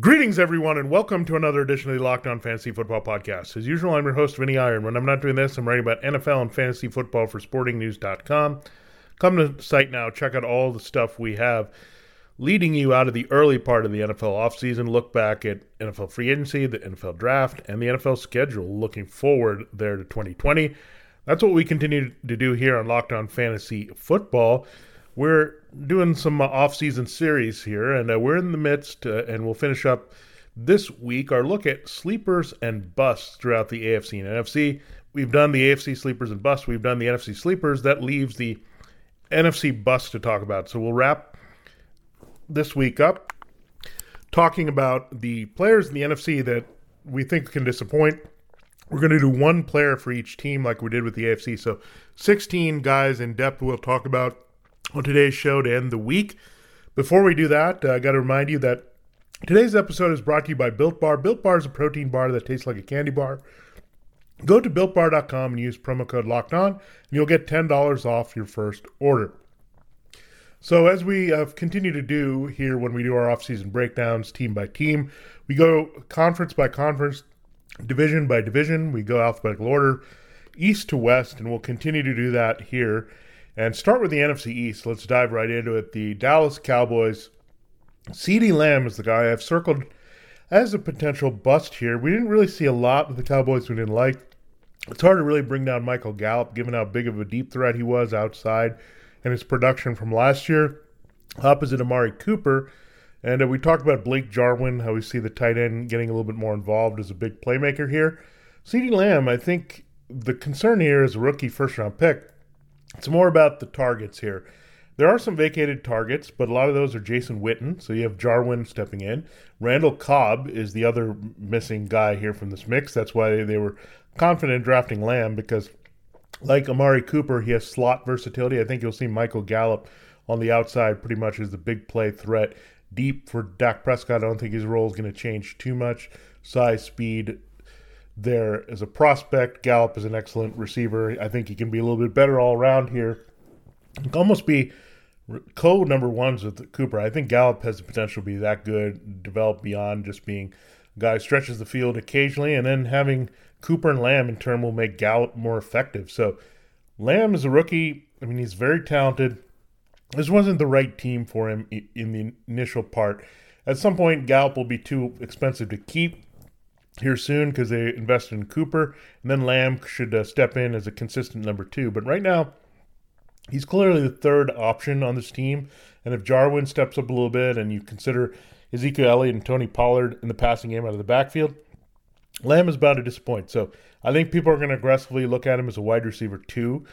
Greetings, everyone, and welcome to another edition of the Locked On Fantasy Football Podcast. As usual, I'm your host, Vinnie Iyer. When I'm not doing this, I'm writing about NFL and fantasy football for sportingnews.com. Come to the site now, check out all the stuff we have leading you out of the early part of the NFL offseason. Look back at NFL free agency, the NFL draft, and the NFL schedule, looking forward there to 2020. That's what we continue to do here on Locked On Fantasy Football. We're doing some uh, off-season series here, and uh, we're in the midst, uh, and we'll finish up this week our look at sleepers and busts throughout the AFC and NFC. We've done the AFC sleepers and busts. We've done the NFC sleepers. That leaves the NFC busts to talk about. So we'll wrap this week up talking about the players in the NFC that we think can disappoint. We're going to do one player for each team like we did with the AFC. So 16 guys in depth we'll talk about on today's show to end the week. Before we do that, uh, I got to remind you that today's episode is brought to you by Built Bar. Built Bar is a protein bar that tastes like a candy bar. Go to builtbar.com and use promo code locked on, and you'll get $10 off your first order. So, as we uh, continue to do here when we do our off-season breakdowns team by team, we go conference by conference, division by division. We go alphabetical order, east to west, and we'll continue to do that here and start with the NFC East. Let's dive right into it. The Dallas Cowboys. CeeDee Lamb is the guy I've circled as a potential bust here. We didn't really see a lot of the Cowboys we didn't like. It's hard to really bring down Michael Gallup given how big of a deep threat he was outside and his production from last year. Opposite Amari Cooper. And uh, we talked about Blake Jarwin, how we see the tight end getting a little bit more involved as a big playmaker here. CeeDee Lamb, I think the concern here is a rookie first round pick. It's more about the targets here. There are some vacated targets, but a lot of those are Jason Witten. So you have Jarwin stepping in. Randall Cobb is the other missing guy here from this mix. That's why they were confident drafting Lamb because, like Amari Cooper, he has slot versatility. I think you'll see Michael Gallup on the outside pretty much as the big play threat. Deep for Dak Prescott, I don't think his role is going to change too much. Size, speed, there as a prospect. Gallup is an excellent receiver. I think he can be a little bit better all around here. Almost be co number ones with Cooper. I think Gallup has the potential to be that good, develop beyond just being a guy stretches the field occasionally, and then having Cooper and Lamb in turn will make Gallup more effective. So Lamb is a rookie. I mean, he's very talented. This wasn't the right team for him in the initial part. At some point, Gallup will be too expensive to keep here soon because they invested in Cooper, and then Lamb should uh, step in as a consistent number two. But right now, he's clearly the third option on this team. And if Jarwin steps up a little bit, and you consider Ezekiel Elliott and Tony Pollard in the passing game out of the backfield, Lamb is bound to disappoint. So I think people are going to aggressively look at him as a wide receiver two,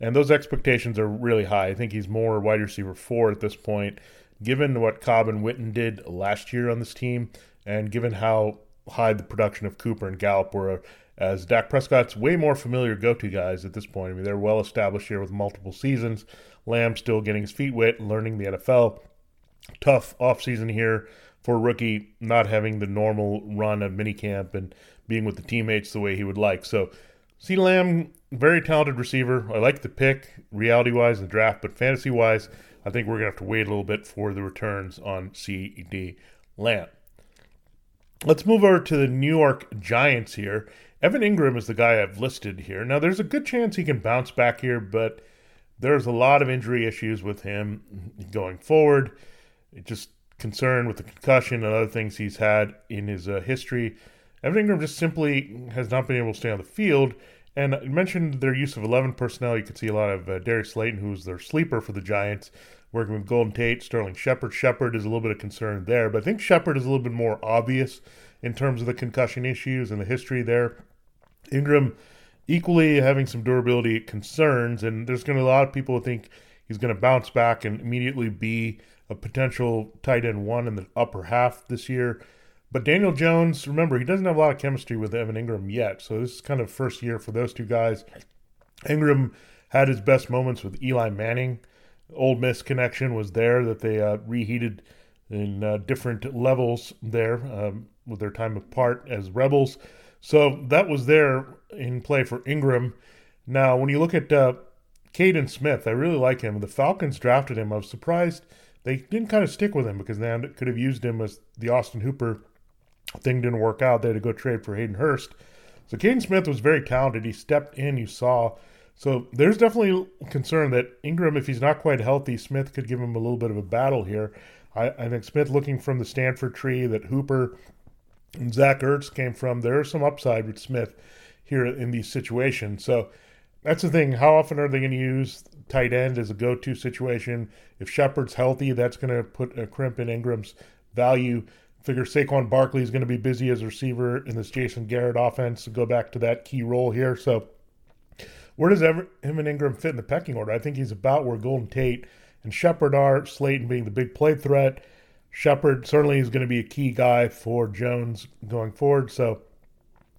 and those expectations are really high. I think he's more wide receiver four at this point, given what Cobb and Witten did last year on this team, and given how hide the production of Cooper and Gallup were as Dak Prescott's way more familiar go-to guys at this point. I mean, they're well established here with multiple seasons. Lamb still getting his feet wet, learning the NFL. Tough offseason here for rookie, not having the normal run of minicamp and being with the teammates the way he would like. So, C. Lamb, very talented receiver. I like the pick, reality-wise, in the draft, but fantasy-wise, I think we're gonna have to wait a little bit for the returns on CeeDee Lamb. Let's move over to the New York Giants here. Evan Engram is the guy I've listed here. Now, there's a good chance he can bounce back here, but there's a lot of injury issues with him going forward. Just concerned with the concussion and other things he's had in his uh, history. Evan Engram just simply has not been able to stay on the field. And I mentioned their use of 11 personnel. You could see a lot of uh, Darius Slayton, who's their sleeper for the Giants working with Golden Tate, Sterling Shepard. Shepard is a little bit of concern there, but I think Shepard is a little bit more obvious in terms of the concussion issues and the history there. Engram equally having some durability concerns, and there's going to be a lot of people who think he's going to bounce back and immediately be a potential tight end one in the upper half this year. But Daniel Jones, remember, he doesn't have a lot of chemistry with Evan Engram yet. So this is kind of first year for those two guys. Engram had his best moments with Eli Manning. Ole Miss connection was there that they uh, reheated in uh, different levels there um, with their time apart as Rebels. So that was there in play for Engram. Now, when you look at uh, Kaden Smith, I really like him. The Falcons drafted him. I was surprised they didn't kind of stick with him because they could have used him as the Austin Hooper thing didn't work out. They had to go trade for Hayden Hurst. So Kaden Smith was very talented. He stepped in, you saw. So there's definitely concern that Engram, if he's not quite healthy, Smith could give him a little bit of a battle here. I, I think Smith looking from the Stanford tree that Hooper and Zach Ertz came from, there's some upside with Smith here in these situations. So that's the thing. How often are they going to use tight end as a go to situation? If Shepard's healthy, that's going to put a crimp in Engram's value. Figure Saquon Barkley is going to be busy as a receiver in this Jason Garrett offense to go back to that key role here. So, where does ever, him and Engram fit in the pecking order? I think he's about where Golden Tate and Shepard are. Slayton being the big play threat. Shepard certainly is going to be a key guy for Jones going forward. So,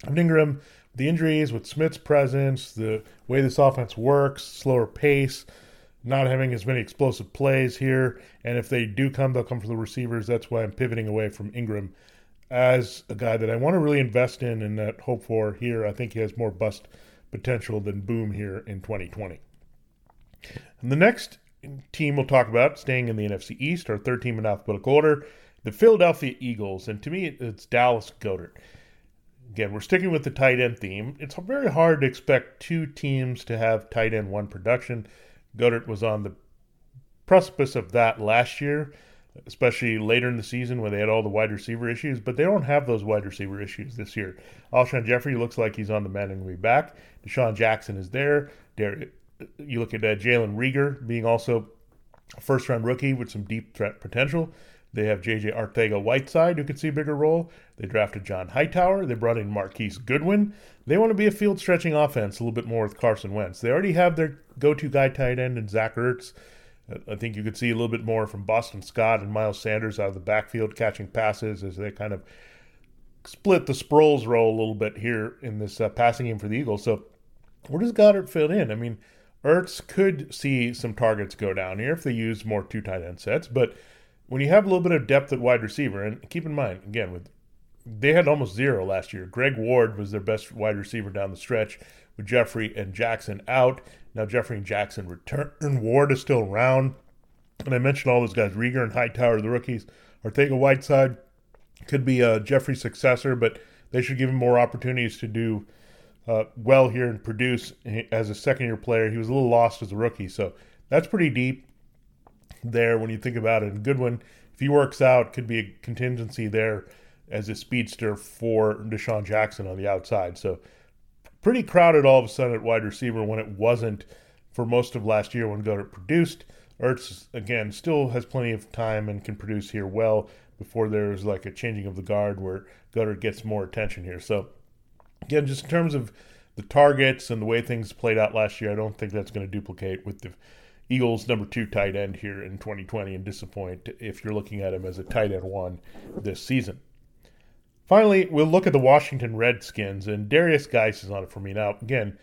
Engram, the injuries with Smith's presence, the way this offense works, slower pace, not having as many explosive plays here. And if they do come, they'll come from the receivers. That's why I'm pivoting away from Engram as a guy that I want to really invest in and that hope for here. I think he has more bust potential than boom here in 2020. And the next team we'll talk about, staying in the NFC East, our third team in alphabetical order, the Philadelphia Eagles. And to me, it's Dallas Goedert. Again, we're sticking with the tight end theme. It's very hard to expect two teams to have tight end one production. Goedert was on the precipice of that last year, especially later in the season when they had all the wide receiver issues, but they don't have those wide receiver issues this year. Alshon Jeffery looks like he's on the mending way back. DeSean Jackson is there. You look at uh, Jalen Reagor being also a first round rookie with some deep threat potential. They have J.J. Arcega-Whiteside, who could see a bigger role. They drafted John Hightower. They brought in Marquise Goodwin. They want to be a field stretching offense a little bit more with Carson Wentz. They already have their go to guy tight end in Zach Ertz. I think you could see a little bit more from Boston Scott and Miles Sanders out of the backfield catching passes as they kind of split the Sproles role a little bit here in this uh, passing game for the Eagles. So where does Goedert fit in? I mean, Ertz could see some targets go down here if they use more two tight end sets, but when you have a little bit of depth at wide receiver, and keep in mind, again, with they had almost zero last year. Greg Ward was their best wide receiver down the stretch with Jeffery and Jackson out. Now Jeffery and Jackson return. Ward is still around. And I mentioned all those guys, Reagor and Hightower, the rookies. Arcega-Whiteside could be a Jeffery successor, but they should give him more opportunities to do uh, well here and produce as a second year player. He was a little lost as a rookie, so that's pretty deep there when you think about it. And Goodwin, if he works out, could be a contingency there as a speedster for DeSean Jackson on the outside. So pretty crowded all of a sudden at wide receiver when it wasn't for most of last year when Goedert produced. Ertz, again, still has plenty of time and can produce here well before there's like a changing of the guard where Goedert gets more attention here. So, again, just in terms of the targets and the way things played out last year, I don't think that's going to duplicate with the Eagles' number two tight end here in 2020 and disappoint if you're looking at him as a tight end one this season. Finally, we'll look at the Washington Redskins, and Darius Guice is on it for me. Now, again,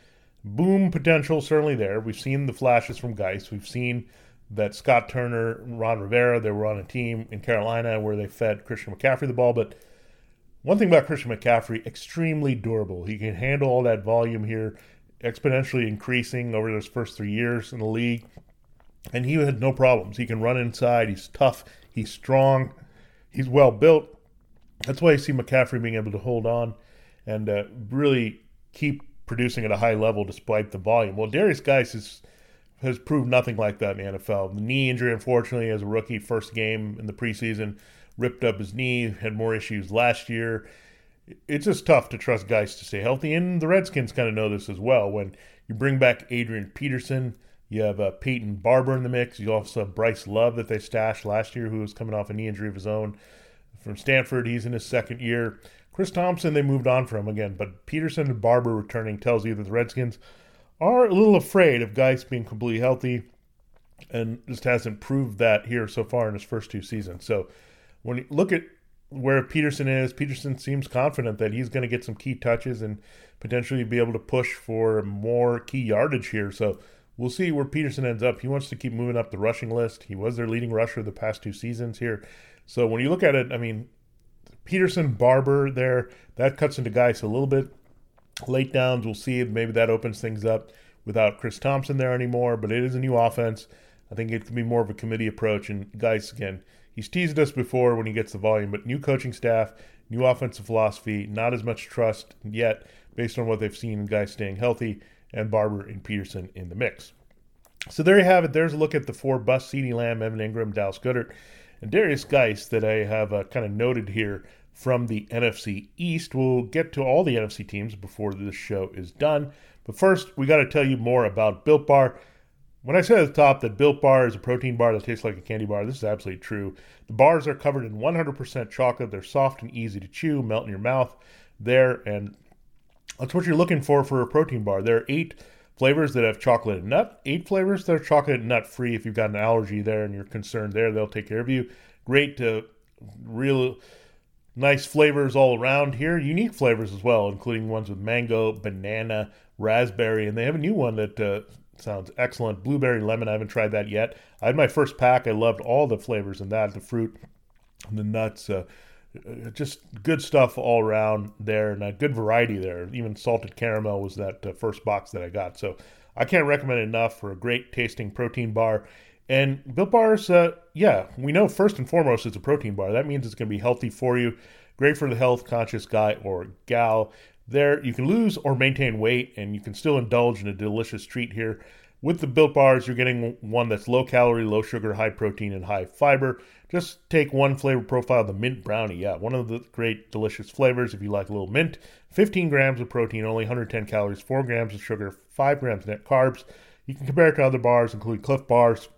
boom potential certainly there. We've seen the flashes from Guice. We've seen that Scott Turner, Ron Rivera, they were on a team in Carolina where they fed Christian McCaffrey the ball. But one thing about Christian McCaffrey, extremely durable. He can handle all that volume here, exponentially increasing over those first three years in the league. And he had no problems. He can run inside. He's tough. He's strong. He's well built. That's why you see McCaffrey being able to hold on and uh, really keep producing at a high level despite the volume. Well, Darius Guice is, has proved nothing like that in the NFL. The knee injury, unfortunately, as a rookie, first game in the preseason, ripped up his knee, had more issues last year. It's just tough to trust Guice to stay healthy, and the Redskins kind of know this as well. When you bring back Adrian Peterson, you have uh, Peyton Barber in the mix. You also have Bryce Love that they stashed last year, who was coming off a knee injury of his own from Stanford. He's in his second year. Chris Thompson, they moved on from again, but Peterson and Barber returning tells you that the Redskins are a little afraid of Guice being completely healthy and just hasn't proved that here so far in his first two seasons. So when you look at where Peterson is. Peterson seems confident that he's going to get some key touches and potentially be able to push for more key yardage here. So we'll see where Peterson ends up. He wants to keep moving up the rushing list. He was their leading rusher the past two seasons here. So when you look at it, I mean, Peterson, Barber there, that cuts into Guice a little bit. Late downs, we'll see. Maybe that opens things up without Chris Thompson there anymore, but it is a new offense. I think it can be more of a committee approach. And Guice, again, he's teased us before when he gets the volume, but new coaching staff, new offensive philosophy, not as much trust yet based on what they've seen in guys staying healthy and Barber and Peterson in the mix. So there you have it. There's a look at the four bust CeeDee Lamb, Evan Engram, Dallas Goedert, and Darius Guice that I have uh, kind of noted here from the NFC East. We'll get to all the NFC teams before this show is done. But first, we got to tell you more about Built Bar. When I said at the top that Built Bar is a protein bar that tastes like a candy bar, this is absolutely true. The bars are covered in 100% chocolate. They're soft and easy to chew, melt in your mouth there, and that's what you're looking for for a protein bar. There are eight flavors that have chocolate and nut, eight flavors that are chocolate and nut free. If you've got an allergy there and you're concerned there, they'll take care of you. Great, uh, real nice flavors all around here. Unique flavors as well, including ones with mango, banana, raspberry, and they have a new one that uh, sounds excellent. Blueberry lemon. I haven't tried that yet. I had my first pack. I loved all the flavors in that. The fruit, and the nuts. Uh, just good stuff all around there and a good variety there. Even salted caramel was that uh, first box that I got. So I can't recommend enough for a great tasting protein bar. And Built Bars, uh, yeah, we know first and foremost it's a protein bar. That means it's going to be healthy for you, great for the health conscious guy or gal. There, you can lose or maintain weight, and you can still indulge in a delicious treat here. With the Built Bars, you're getting one that's low calorie, low sugar, high protein, and high fiber. Just take one flavor profile, the mint brownie. Yeah, one of the great, delicious flavors if you like a little mint. 15 grams of protein, only 110 calories, 4 grams of sugar, 5 grams net carbs. You can compare it to other bars, including Clif bars.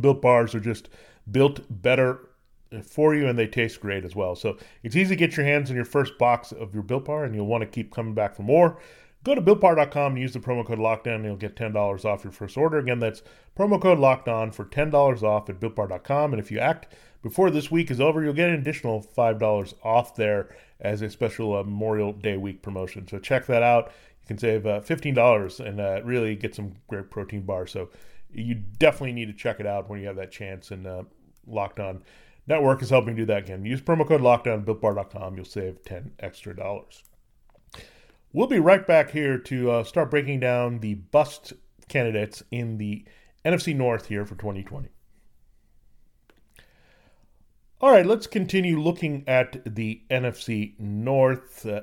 Built bars are just built better uh, for you and they taste great as well. So it's easy to get your hands on your first box of your Built Bar and you'll want to keep coming back for more. Go to BuiltBar.com and use the promo code LOCKDOWN and you'll get $10 off your first order. Again, that's promo code LOCKDOWN for $10 off at BuiltBar.com. And if you act before this week is over, you'll get an additional $5 off there as a special uh, Memorial Day week promotion. So check that out. You can save uh, $15 and uh, really get some great protein bars. So you definitely need to check it out when you have that chance. And uh, Locked On Network is helping do that again. Use promo code LOCKDOWN BuiltBar.com. You'll save 10 extra dollars. We'll be right back here to uh, start breaking down the bust candidates in the NFC North here for 2020. All right, let's continue looking at the NFC North uh,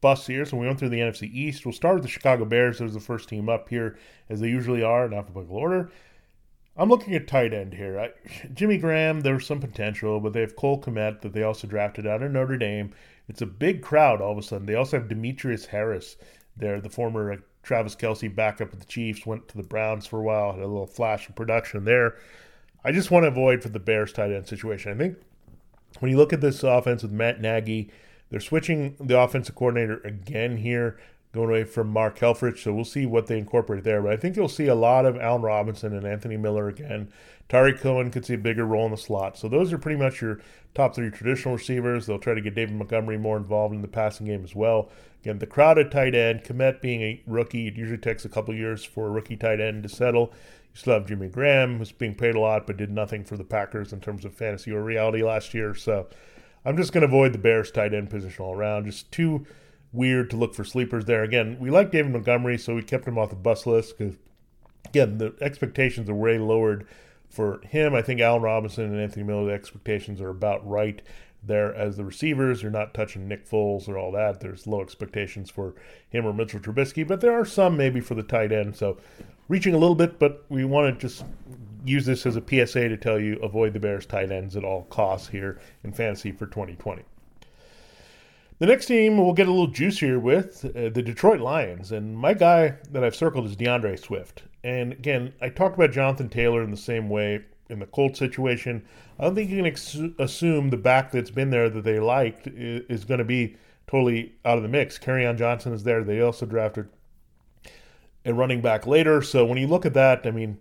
bust here. So we went through the NFC East. We'll start with the Chicago Bears. There's the first team up here, as they usually are in alphabetical order. I'm looking at tight end here. I, Jimmy Graham, there's some potential, but they have Cole Kmet that they also drafted out of Notre Dame. It's a big crowd all of a sudden. They also have Demetrius Harris there, the former Travis Kelce backup of the Chiefs, went to the Browns for a while, had a little flash of production there. I just want to avoid for the Bears tight end situation. I think when you look at this offense with Matt Nagy, they're switching the offensive coordinator again here, going away from Mark Helfrich. So we'll see what they incorporate there. But I think you'll see a lot of Allen Robinson and Anthony Miller again. Tarik Cohen could see a bigger role in the slot. So those are pretty much your top three traditional receivers. They'll try to get David Montgomery more involved in the passing game as well. Again, the crowded tight end, Kmet being a rookie, it usually takes a couple years for a rookie tight end to settle. You still have Jimmy Graham, who's being paid a lot, but did nothing for the Packers in terms of fantasy or reality last year. So I'm just going to avoid the Bears tight end position all around. Just too weird to look for sleepers there. Again, we like David Montgomery, so we kept him off the bus list because, again, the expectations are way lowered for him. I think Allen Robinson and Anthony Miller, the expectations are about right there as the receivers. You're not touching Nick Foles or all that. There's low expectations for him or Mitchell Trubisky, but there are some maybe for the tight end. So reaching a little bit, but we want to just use this as a PSA to tell you avoid the Bears tight ends at all costs here in fantasy for 2020. The next team we'll get a little juicier with uh, the Detroit Lions, and my guy that I've circled is DeAndre Swift. And again, I talked about Jonathan Taylor in the same way in the Colts situation. I don't think you can ex- assume the back that's been there that they liked is, is going to be totally out of the mix. Kerryon Johnson is there. They also drafted a running back later. So when you look at that, I mean,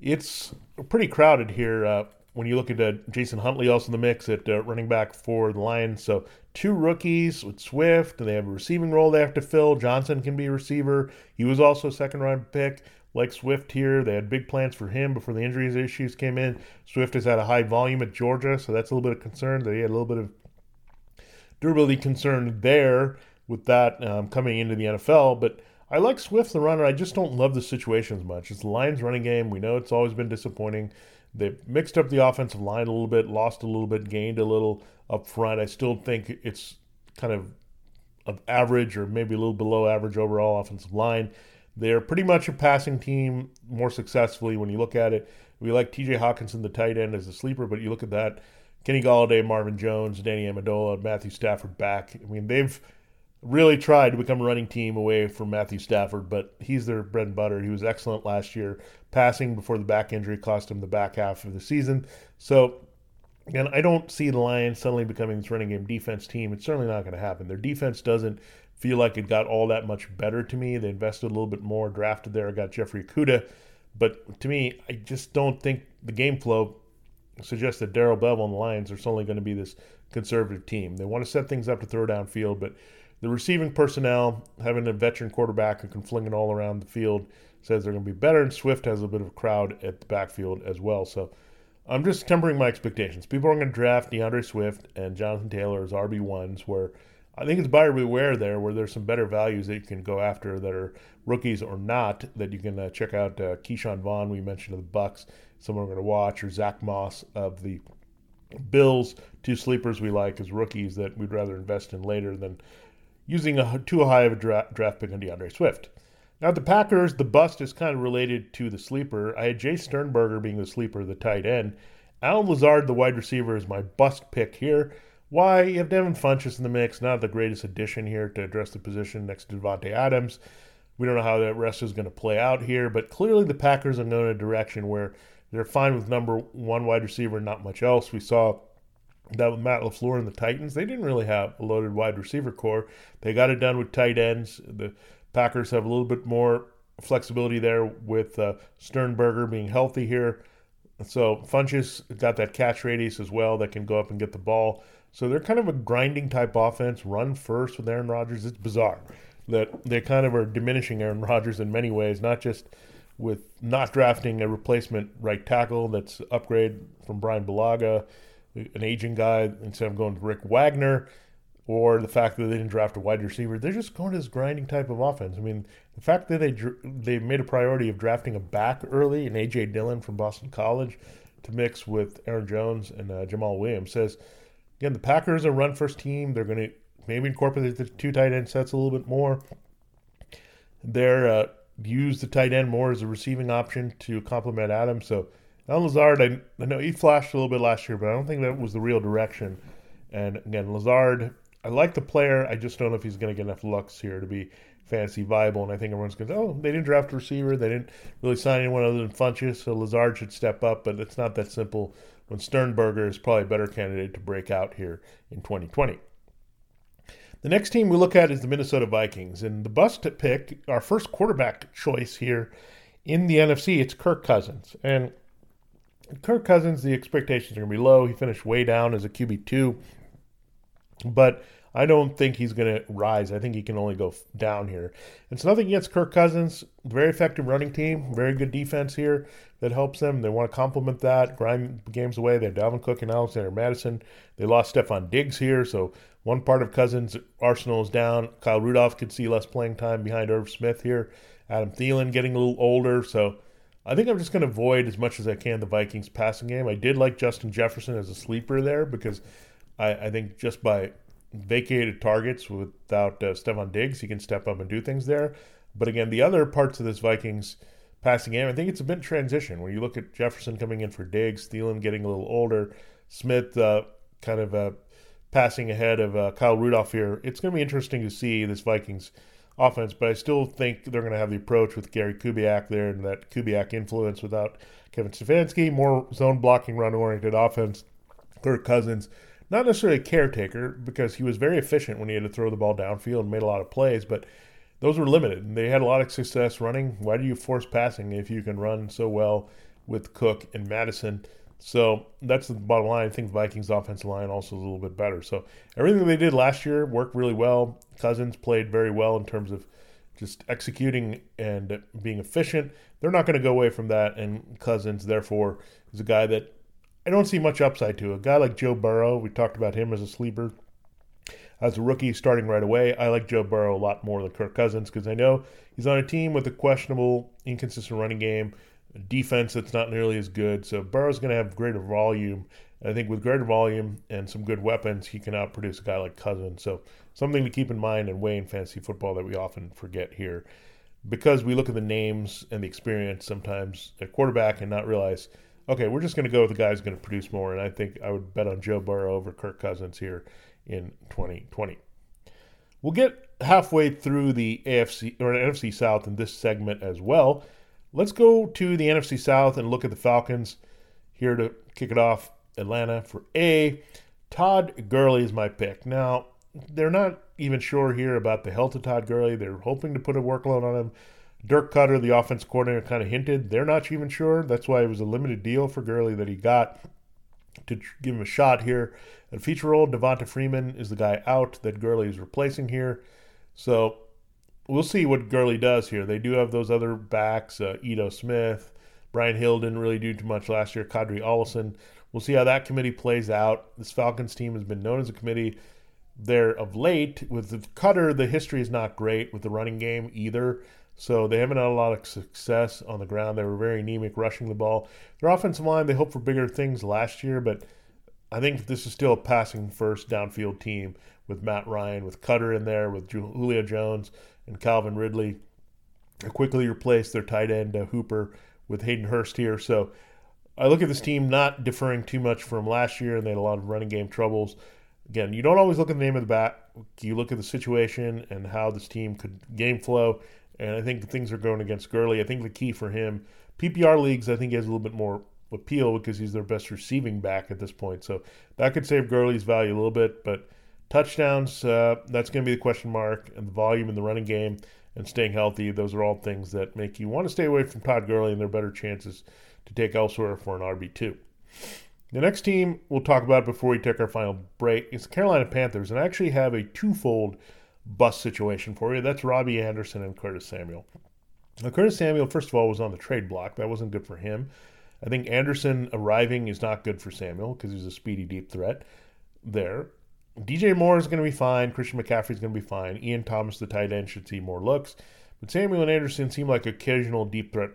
it's pretty crowded here. Uh, when you look at uh, Jason Huntley, also in the mix at uh, running back for the Lions. So two rookies with Swift, and they have a receiving role they have to fill. Johnson can be a receiver. He was also a second round pick like Swift here. They had big plans for him before the injuries issues came in. Swift has had a high volume at Georgia, so that's a little bit of concern. They had a little bit of durability concern there with that um, coming into the NFL. But I like Swift, the runner. I just don't love the situation as much. It's the Lions running game. We know it's always been disappointing. They've mixed up the offensive line a little bit, lost a little bit, gained a little up front. I still think it's kind of of average or maybe a little below average overall offensive line. They're pretty much a passing team more successfully when you look at it. We like TJ Hockenson, the tight end, as a sleeper, but you look at that Kenny Golladay, Marvin Jones, Danny Amendola, Matthew Stafford back. I mean, they've really tried to become a running team away from Matthew Stafford, but he's their bread and butter. He was excellent last year, passing before the back injury cost him the back half of the season. So, and I don't see the Lions suddenly becoming this running game defense team. It's certainly not going to happen. Their defense doesn't feel like it got all that much better to me. They invested a little bit more, drafted there, got Jeffrey Okudah. But to me, I just don't think the game flow suggests that Darrell Bevell and the Lions are suddenly going to be this conservative team. They want to set things up to throw downfield, but the receiving personnel, having a veteran quarterback who can fling it all around the field, says they're going to be better. And Swift has a bit of a crowd at the backfield as well. So I'm just tempering my expectations. People are going to draft DeAndre Swift and Jonathan Taylor as RB1s, where I think it's buyer beware there, where there's some better values that you can go after that are rookies or not. That you can uh, check out uh, Ke'Shawn Vaughn, we mentioned of the Bucks, someone we're going to watch, or Zach Moss of the Bills, two sleepers we like as rookies that we'd rather invest in later than using a too high of a draft, draft pick on DeAndre Swift. Now, the Packers, the bust is kind of related to the sleeper. I had Jace Sternberger being the sleeper, the tight end. Allen Lazard, the wide receiver, is my bust pick here. Why? You have Devin Funchess in the mix, not the greatest addition here to address the position next to Davante Adams. We don't know how that rest is going to play out here, but clearly the Packers are going in a direction where they're fine with number one wide receiver, not much else. We saw that with Matt LaFleur and the Titans, they didn't really have a loaded wide receiver corps. They got it done with tight ends. The Packers have a little bit more flexibility there with uh, Sternberger being healthy here. So Funchess got that catch radius as well that can go up and get the ball. So they're kind of a grinding type offense, run first with Aaron Rodgers. It's bizarre that they kind of are diminishing Aaron Rodgers in many ways, not just with not drafting a replacement right tackle that's upgrade from Brian Bulaga an aging guy instead of going to Rick Wagner, or the fact that they didn't draft a wide receiver. They're just going to this grinding type of offense. I mean, the fact that they they made a priority of drafting a back early and AJ Dillon from Boston College to mix with Aaron Jones and uh, Jamaal Williams says again the Packers are run first team. They're going to maybe incorporate the two tight end sets a little bit more. They're uh, use the tight end more as a receiving option to complement Adams. So now Lazard, I, I know he flashed a little bit last year, but I don't think that was the real direction. And again, Lazard, I like the player. I just don't know if he's going to get enough looks here to be fantasy viable. And I think everyone's going to, oh, they didn't draft a receiver. They didn't really sign anyone other than Funchess, so Lazard should step up. But it's not that simple when Sternberger is probably a better candidate to break out here in 2020. The next team we look at is the Minnesota Vikings. And the bust pick, our first quarterback choice here in the NFC, it's Kirk Cousins. And Kirk Cousins, the expectations are going to be low. He finished way down as a QB2, but I don't think he's going to rise. I think he can only go down here. It's nothing against Kirk Cousins. Very effective running team, very good defense here that helps them. They want to complement that, grind games away. They have Dalvin Cook and Alexander Mattison. They lost Stefon Diggs here, so one part of Cousins' arsenal is down. Kyle Rudolph could see less playing time behind Irv Smith here. Adam Thielen getting a little older, so I think I'm just going to avoid as much as I can the Vikings passing game. I did like Justin Jefferson as a sleeper there because I, I think just by vacated targets without uh, Stefon Diggs, he can step up and do things there. But again, the other parts of this Vikings passing game, I think it's a bit transition. When you look at Jefferson coming in for Diggs, Thielen getting a little older, Smith uh, kind of uh, passing ahead of uh, Kyle Rudolph here. It's going to be interesting to see this Vikings – offense, but I still think they're going to have the approach with Gary Kubiak there and that Kubiak influence without Kevin Stefanski, more zone blocking, run oriented offense. Kirk Cousins, not necessarily a caretaker because he was very efficient when he had to throw the ball downfield and made a lot of plays, but those were limited. And they had a lot of success running. Why do you force passing if you can run so well with Cook and Mattison? So that's the bottom line. I think the Vikings' offensive line also is a little bit better. So everything they did last year worked really well. Cousins played very well in terms of just executing and being efficient. They're not going to go away from that. And Cousins, therefore, is a guy that I don't see much upside to. A guy like Joe Burrow, we talked about him as a sleeper. As a rookie starting right away, I like Joe Burrow a lot more than Kirk Cousins because I know he's on a team with a questionable, inconsistent running game, defense that's not nearly as good. So Burrow's going to have greater volume. I think with greater volume and some good weapons, he can outproduce a guy like Cousins. So something to keep in mind and weigh in fantasy football that we often forget here. Because we look at the names and the experience sometimes at quarterback and not realize, okay, we're just going to go with the guy who's going to produce more. And I think I would bet on Joe Burrow over Kirk Cousins here in 2020. We'll get halfway through the AFC or NFC South in this segment as well. Let's go to the NFC South and look at the Falcons. Here to kick it off, Atlanta for A. Todd Gurley is my pick. Now, they're not even sure here about the health of Todd Gurley. They're hoping to put a workload on him. Dirk Koetter, the offense coordinator, kind of hinted they're not even sure. That's why it was a limited deal for Gurley that he got to give him a shot here. A feature role, Devonta Freeman is the guy out that Gurley is replacing here. So we'll see what Gurley does here. They do have those other backs, uh, Ito Smith. Brian Hill didn't really do too much last year. Qadree Ollison. We'll see how that committee plays out. This Falcons team has been known as a committee there of late. With Koetter, the history is not great with the running game either. So they haven't had a lot of success on the ground. They were very anemic rushing the ball. Their offensive line, they hoped for bigger things last year, but I think this is still a passing first downfield team with Matt Ryan, with Koetter in there, with Julio Jones and Calvin Ridley. They quickly replaced their tight end uh, Hooper with Hayden Hurst here. So I look at this team not differing too much from last year, and they had a lot of running game troubles. Again, you don't always look at the name of the bat. You look at the situation and how this team could game flow. And I think things are going against Gurley. I think the key for him, PPR leagues, I think he has a little bit more appeal because he's their best receiving back at this point. So that could save Gurley's value a little bit. But touchdowns, uh, that's going to be the question mark. And the volume in the running game and staying healthy, those are all things that make you want to stay away from Todd Gurley and there are better chances to take elsewhere for an RB2. The next team we'll talk about before we take our final break is the Carolina Panthers. And I actually have a twofold bust situation for you. That's Robbie Anderson and Curtis Samuel. Now, Curtis Samuel, first of all, was on the trade block. That wasn't good for him. I think Anderson arriving is not good for Samuel because he's a speedy deep threat there. DJ Moore is going to be fine. Christian McCaffrey is going to be fine. Ian Thomas, the tight end, should see more looks. But Samuel and Anderson seem like occasional deep threat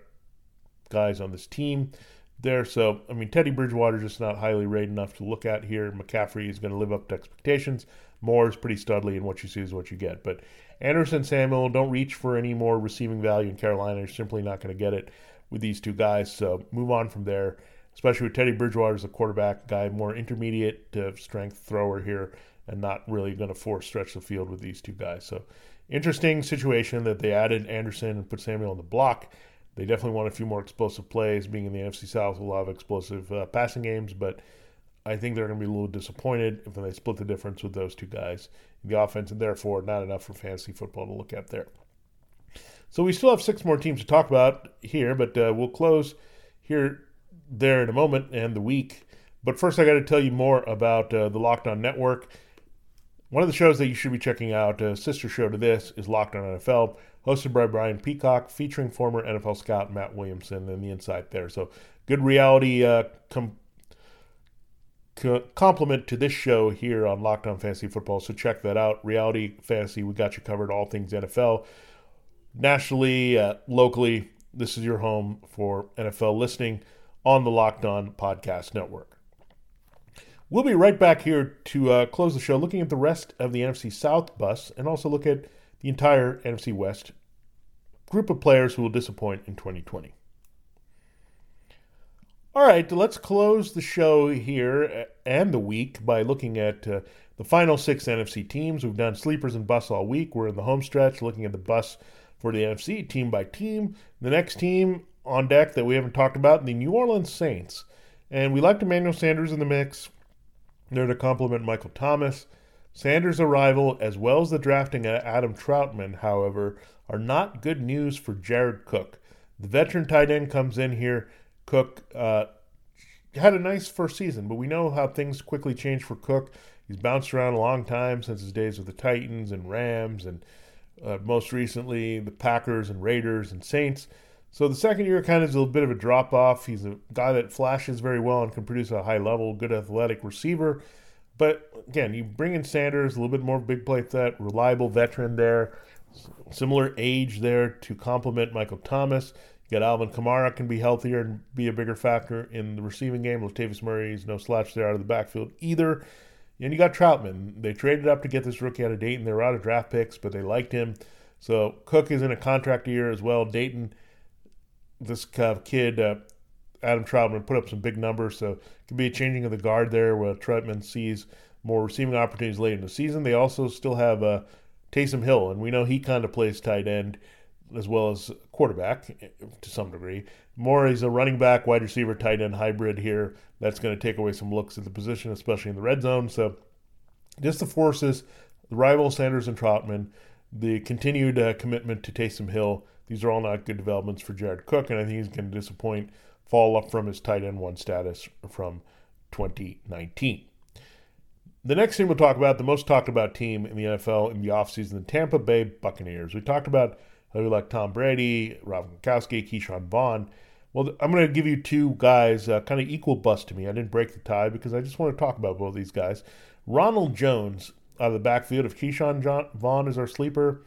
guys on this team there. So, I mean, Teddy Bridgewater just not highly rated enough to look at here. McCaffrey is going to live up to expectations. Moore is pretty studly, and what you see is what you get. But Anderson, Samuel, don't reach for any more receiving value in Carolina. You're simply not going to get it with these two guys. So move on from there, especially with Teddy Bridgewater as a quarterback guy, more intermediate to strength thrower here, and not really going to force stretch the field with these two guys. So interesting situation that they added Anderson and put Samuel on the block. They definitely want a few more explosive plays, being in the NFC South, a lot of explosive uh, passing games, but I think they're going to be a little disappointed if they split the difference with those two guys in the offense, and therefore not enough for fantasy football to look at there. So we still have six more teams to talk about here, but uh, we'll close here, there in a moment, and the week. But first, I got to tell you more about uh, the Locked On Network. One of the shows that you should be checking out, a sister show to this, is Locked On NFL, hosted by Brian Peacock, featuring former NFL scout Matt Williamson and the insight there. So good reality uh, com- complement to this show here on Locked On Fantasy Football. So check that out. Reality Fantasy, we got you covered, all things NFL. Nationally, uh, locally, this is your home for NFL listening on the Locked On Podcast Network. We'll be right back here to uh, close the show, looking at the rest of the NFC South bus and also look at the entire NFC West group of players who will disappoint in 2020. All right, let's close the show here and the week by looking at uh, the final six NFC teams. We've done sleepers and bus all week. We're in the home stretch looking at the bus for the NFC, team by team. The next team on deck that we haven't talked about, the New Orleans Saints. And we left Emmanuel Sanders in the mix. There to complement Michael Thomas. Sanders' arrival, as well as the drafting of Adam Trautman, however, are not good news for Jared Cook. The veteran tight end comes in here Cook uh, had a nice first season, but we know how things quickly change for Cook. He's bounced around a long time since his days with the Titans and Rams, and uh, most recently the Packers and Raiders and Saints. So the second year kind of is a bit of a drop off. He's a guy that flashes very well and can produce a high level, good athletic receiver. But again, you bring in Sanders, a little bit more big play threat, reliable veteran there, similar age there to complement Michael Thomas. Got Alvin Kamara can be healthier and be a bigger factor in the receiving game. Latavius Murray is no slouch there out of the backfield either. And you got Trautman. They traded up to get this rookie out of Dayton. They were out of draft picks, but they liked him. So Cook is in a contract year as well. Dayton, this kid, uh, Adam Trautman, put up some big numbers. So it could be a changing of the guard there where Trautman sees more receiving opportunities late in the season. They also still have uh, Taysom Hill, and we know he kind of plays tight end as well as quarterback to some degree. More he's a running back, wide receiver, tight end hybrid here. That's going to take away some looks at the position, especially in the red zone. So just the forces, the rival Sanders and Trautman, the continued uh, commitment to Taysom Hill. These are all not good developments for Jared Cook, and I think he's going to disappoint, fall up from his tight end one status from 2019. The next team we'll talk about, the most talked about team in the NFL in the offseason, the Tampa Bay Buccaneers. We talked about who like Tom Brady, Rob Gronkowski, Ke'Shawn Vaughn. Well, I'm going to give you two guys, uh, kind of equal bust to me. I didn't break the tie because I just want to talk about both these guys. Ronald Jones out of the backfield. If Ke'Shawn John, Vaughn is our sleeper,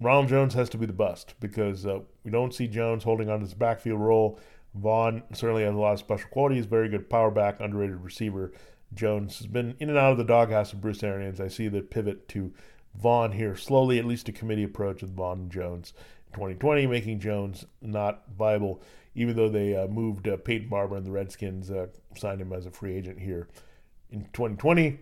Ronald Jones has to be the bust because uh, we don't see Jones holding on to his backfield role. Vaughn certainly has a lot of special qualities, very good power back, underrated receiver. Jones has been in and out of the doghouse of Bruce Arians. I see the pivot to Vaughn here slowly, at least a committee approach with Vaughn and Jones in 2020, making Jones not viable, even though they uh, moved uh, Peyton Barber and the Redskins uh, signed him as a free agent here in 2020.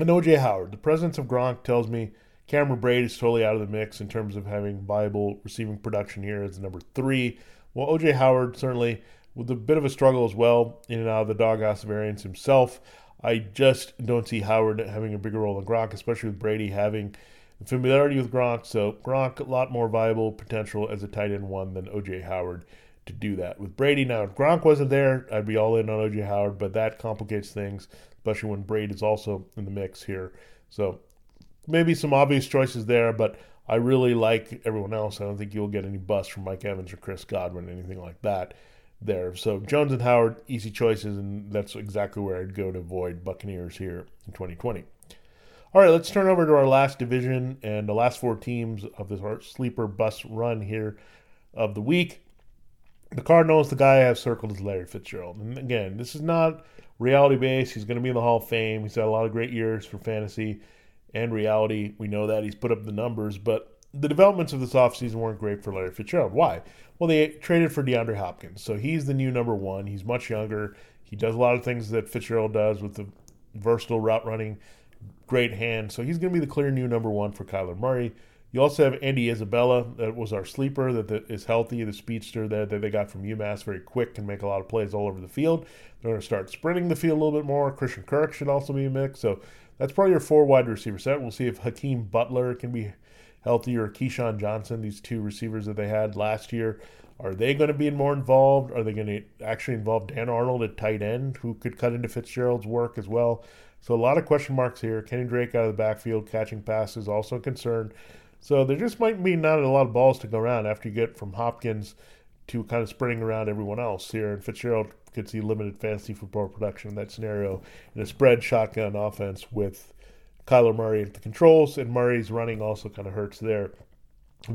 And OJ Howard, the presence of Gronk tells me Cameron Brate is totally out of the mix in terms of having viable receiving production here as number three. Well, OJ Howard certainly with a bit of a struggle as well in and out of the doghouse of Arians himself. I just don't see Howard having a bigger role than Gronk, especially with Brady having familiarity with Gronk. So Gronk, a lot more viable potential as a tight end one than OJ Howard to do that. With Brady now, if Gronk wasn't there, I'd be all in on OJ Howard, but that complicates things, especially when Brady is also in the mix here. So maybe some obvious choices there, but I really like everyone else. I don't think you'll get any bust from Mike Evans or Chris Godwin, anything like that there. So Jones and Howard, easy choices, and that's exactly where I'd go to avoid Buccaneers here in 2020. All right, let's turn over to our last division and the last four teams of this sleeper bus run here of the week. The Cardinals, the guy I have circled is Larry Fitzgerald. And again, this is not reality based. He's going to be in the Hall of Fame. He's had a lot of great years for fantasy and reality. We know that. He's put up the numbers, but the developments of this offseason weren't great for Larry Fitzgerald. Why? Well, they traded for DeAndre Hopkins. So he's the new number one. He's much younger. He does a lot of things that Fitzgerald does with the versatile route running, great hand. So he's going to be the clear new number one for Kyler Murray. You also have Andy Isabella, that was our sleeper, that, is healthy, the speedster that, that they got from UMass, very quick, can make a lot of plays all over the field. They're going to start sprinting the field a little bit more. Christian Kirk should also be a mix. So that's probably your four wide receiver set. We'll see if Hakeem Butler can be healthy or KeeSean Johnson, these two receivers that they had last year. Are they going to be more involved? Are they going to actually involve Dan Arnold at tight end, who could cut into Fitzgerald's work as well? So a lot of question marks here. Kenny Drake out of the backfield catching passes also a concern. So there just might be not a lot of balls to go around after you get from Hopkins to kind of spreading around everyone else here. And Fitzgerald could see limited fantasy football production in that scenario in a spread shotgun offense with Kyler Murray at the controls, and Murray's running also kind of hurts there.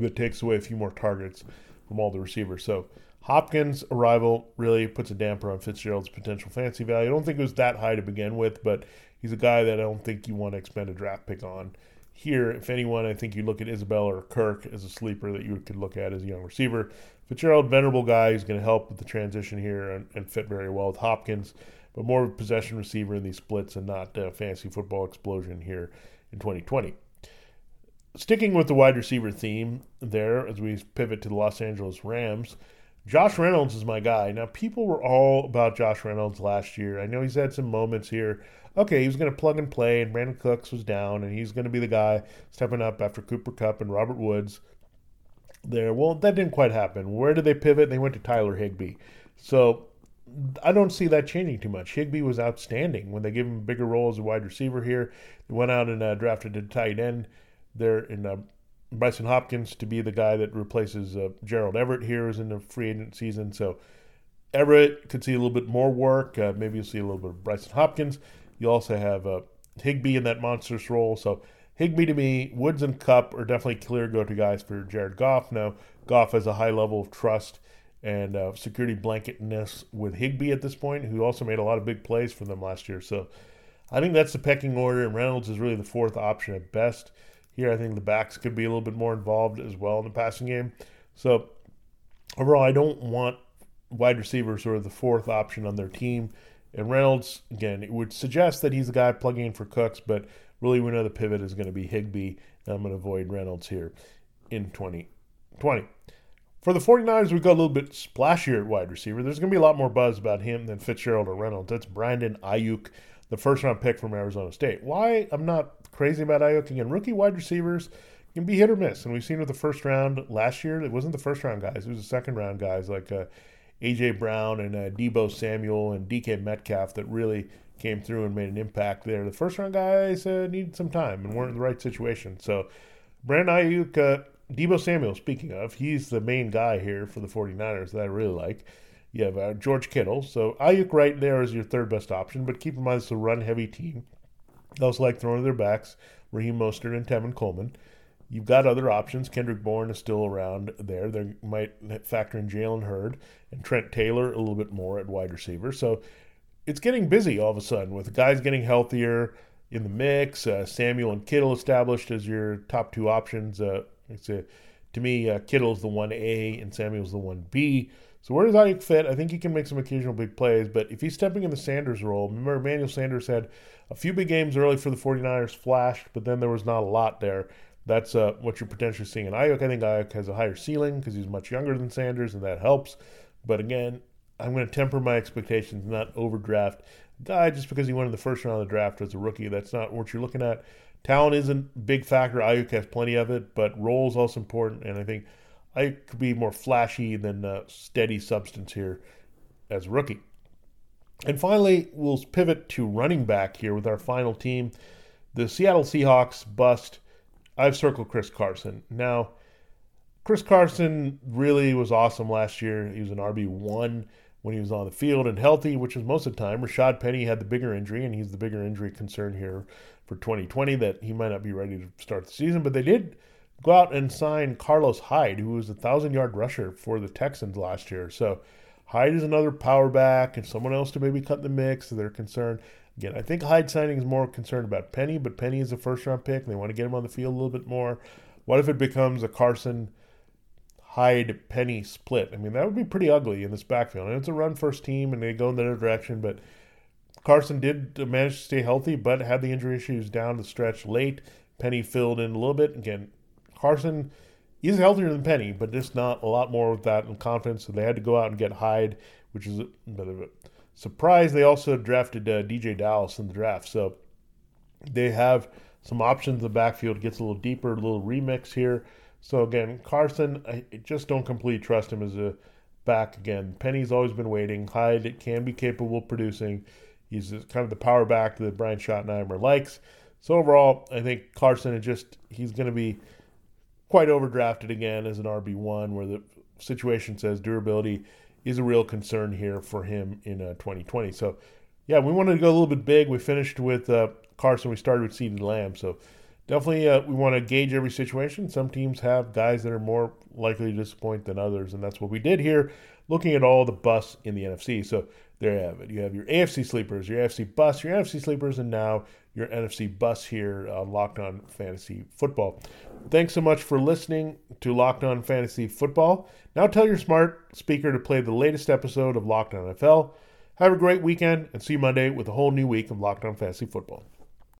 It takes away a few more targets from all the receivers. So Hopkins' arrival really puts a damper on Fitzgerald's potential fancy value. I don't think it was that high to begin with, but he's a guy that I don't think you want to expend a draft pick on. Here, if anyone, I think you look at Isabella or Kirk as a sleeper that you could look at as a young receiver. Fitzgerald, venerable guy, who's going to help with the transition here and, and fit very well with Hopkins but more of a possession receiver in these splits and not a fancy football explosion here in 2020. Sticking with the wide receiver theme there as we pivot to the Los Angeles Rams, Josh Reynolds is my guy. Now, people were all about Josh Reynolds last year. I know he's had some moments here. Okay, he was going to plug and play, and Brandin Cooks was down, and he's going to be the guy stepping up after Cooper Kupp and Robert Woods there. Well, that didn't quite happen. Where did they pivot? They went to Tyler Higbee. So I don't see that changing too much. Higbee was outstanding when they gave him a bigger role as a wide receiver here. They went out and uh, drafted a tight end there in uh, Brycen Hopkins to be the guy that replaces uh, Gerald Everett here is in the free agent season. So Everett could see a little bit more work. Uh, maybe you'll see a little bit of Brycen Hopkins. You also have uh, Higbee in that monstrous role. So Higbee to me, Woods and Kupp are definitely clear go-to guys for Jared Goff. Now Goff has a high level of trust and uh, security blanketness with Higbee at this point, who also made a lot of big plays for them last year. So I think that's the pecking order, and Reynolds is really the fourth option at best. Here, I think the backs could be a little bit more involved as well in the passing game. So overall, I don't want wide receivers sort of the fourth option on their team. And Reynolds, again, it would suggest that he's the guy plugging in for Cooks, but really we know the pivot is going to be Higbee. And I'm going to avoid Reynolds here in 2020. For the 49ers, we've got a little bit splashier at wide receiver. There's going to be a lot more buzz about him than Fitzgerald or Reynolds. That's Brandon Aiyuk, the first round pick from Arizona State. Why I'm not crazy about Aiyuk again. Rookie wide receivers can be hit or miss, and we've seen with the first round last year. It wasn't the first round guys; it was the second round guys like uh, AJ Brown and uh, Deebo Samuel and DK Metcalf that really came through and made an impact there. The first round guys uh, needed some time and weren't in the right situation. So Brandon Aiyuk Deebo Samuel, speaking of, he's the main guy here for the 49ers that I really like. You have uh, George Kittle. So Aiyuk right there is your third best option, but keep in mind it's a run heavy team. They also like throwing to their backs, Raheem Mostert and Tevin Coleman. You've got other options. Kendrick Bourne is still around there. They might factor in Jalen Hurd and Trent Taylor a little bit more at wide receiver. So it's getting busy all of a sudden with guys getting healthier in the mix. Uh, Samuel and Kittle established as your top two options. Uh, it's a, to me, uh, Kittle's the one A and Samuel's the one B. So where does Aiyuk fit? I think he can make some occasional big plays, but if he's stepping in the Sanders role, remember Emmanuel Sanders had a few big games early for the 49ers, flashed, but then there was not a lot there. That's uh, what you're potentially seeing in Aiyuk. I think Aiyuk has a higher ceiling because he's much younger than Sanders, and that helps. But again, I'm going to temper my expectations, not overdraft guy just because he went in the first round of the draft as a rookie. That's not what you're looking at. Talent isn't a big factor. Aiyuk has plenty of it, but role is also important. And I think Aiyuk could be more flashy than a steady substance here as rookie. And finally, we'll pivot to running back here with our final team. The Seattle Seahawks bust. I've circled Chris Carson. Now, Chris Carson really was awesome last year. He was an RB1 when he was on the field and healthy, which was most of the time. Rashad Penny had the bigger injury, and he's the bigger injury concern here for 2020 that he might not be ready to start the season. But they did go out and sign Carlos Hyde, who was a thousand yard rusher for the Texans last year. So Hyde is another power back and someone else to maybe cut the mix. They're concerned. Again, I think Hyde signing is more concerned about Penny, but Penny is a first round pick and they want to get him on the field a little bit more. What if it becomes a Carson Hyde Penny split? I mean, that would be pretty ugly in this backfield. And it's a run first team and they go in the other direction, but Carson did manage to stay healthy, but had the injury issues down the stretch late. Penny filled in a little bit. Again, Carson is healthier than Penny, but just not a lot more with that and confidence. So they had to go out and get Hyde, which is a bit of a surprise. They also drafted uh, DeeJay Dallas in the draft. So they have some options. The backfield gets a little deeper, a little remix here. So again, Carson, I just don't completely trust him as a back again. Penny's always been waiting. Hyde can be capable of producing. He's kind of the power back that Brian Schottenheimer likes. So overall, I think Carson is just he's going to be quite overdrafted again as an RB one, where the situation says durability is a real concern here for him in uh, 2020. So yeah, we wanted to go a little bit big. We finished with uh, Carson. We started with CeeDee Lamb. So definitely uh, we want to gauge every situation. Some teams have guys that are more likely to disappoint than others, and that's what we did here, looking at all the busts in the NFC. So there you have it. You have your AFC sleepers, your AFC bus, your NFC sleepers, and now your NFC bus here on Locked On Fantasy Football. Thanks so much for listening to Locked On Fantasy Football. Now tell your smart speaker to play the latest episode of Locked On NFL. Have a great weekend and see you Monday with a whole new week of Locked On Fantasy Football.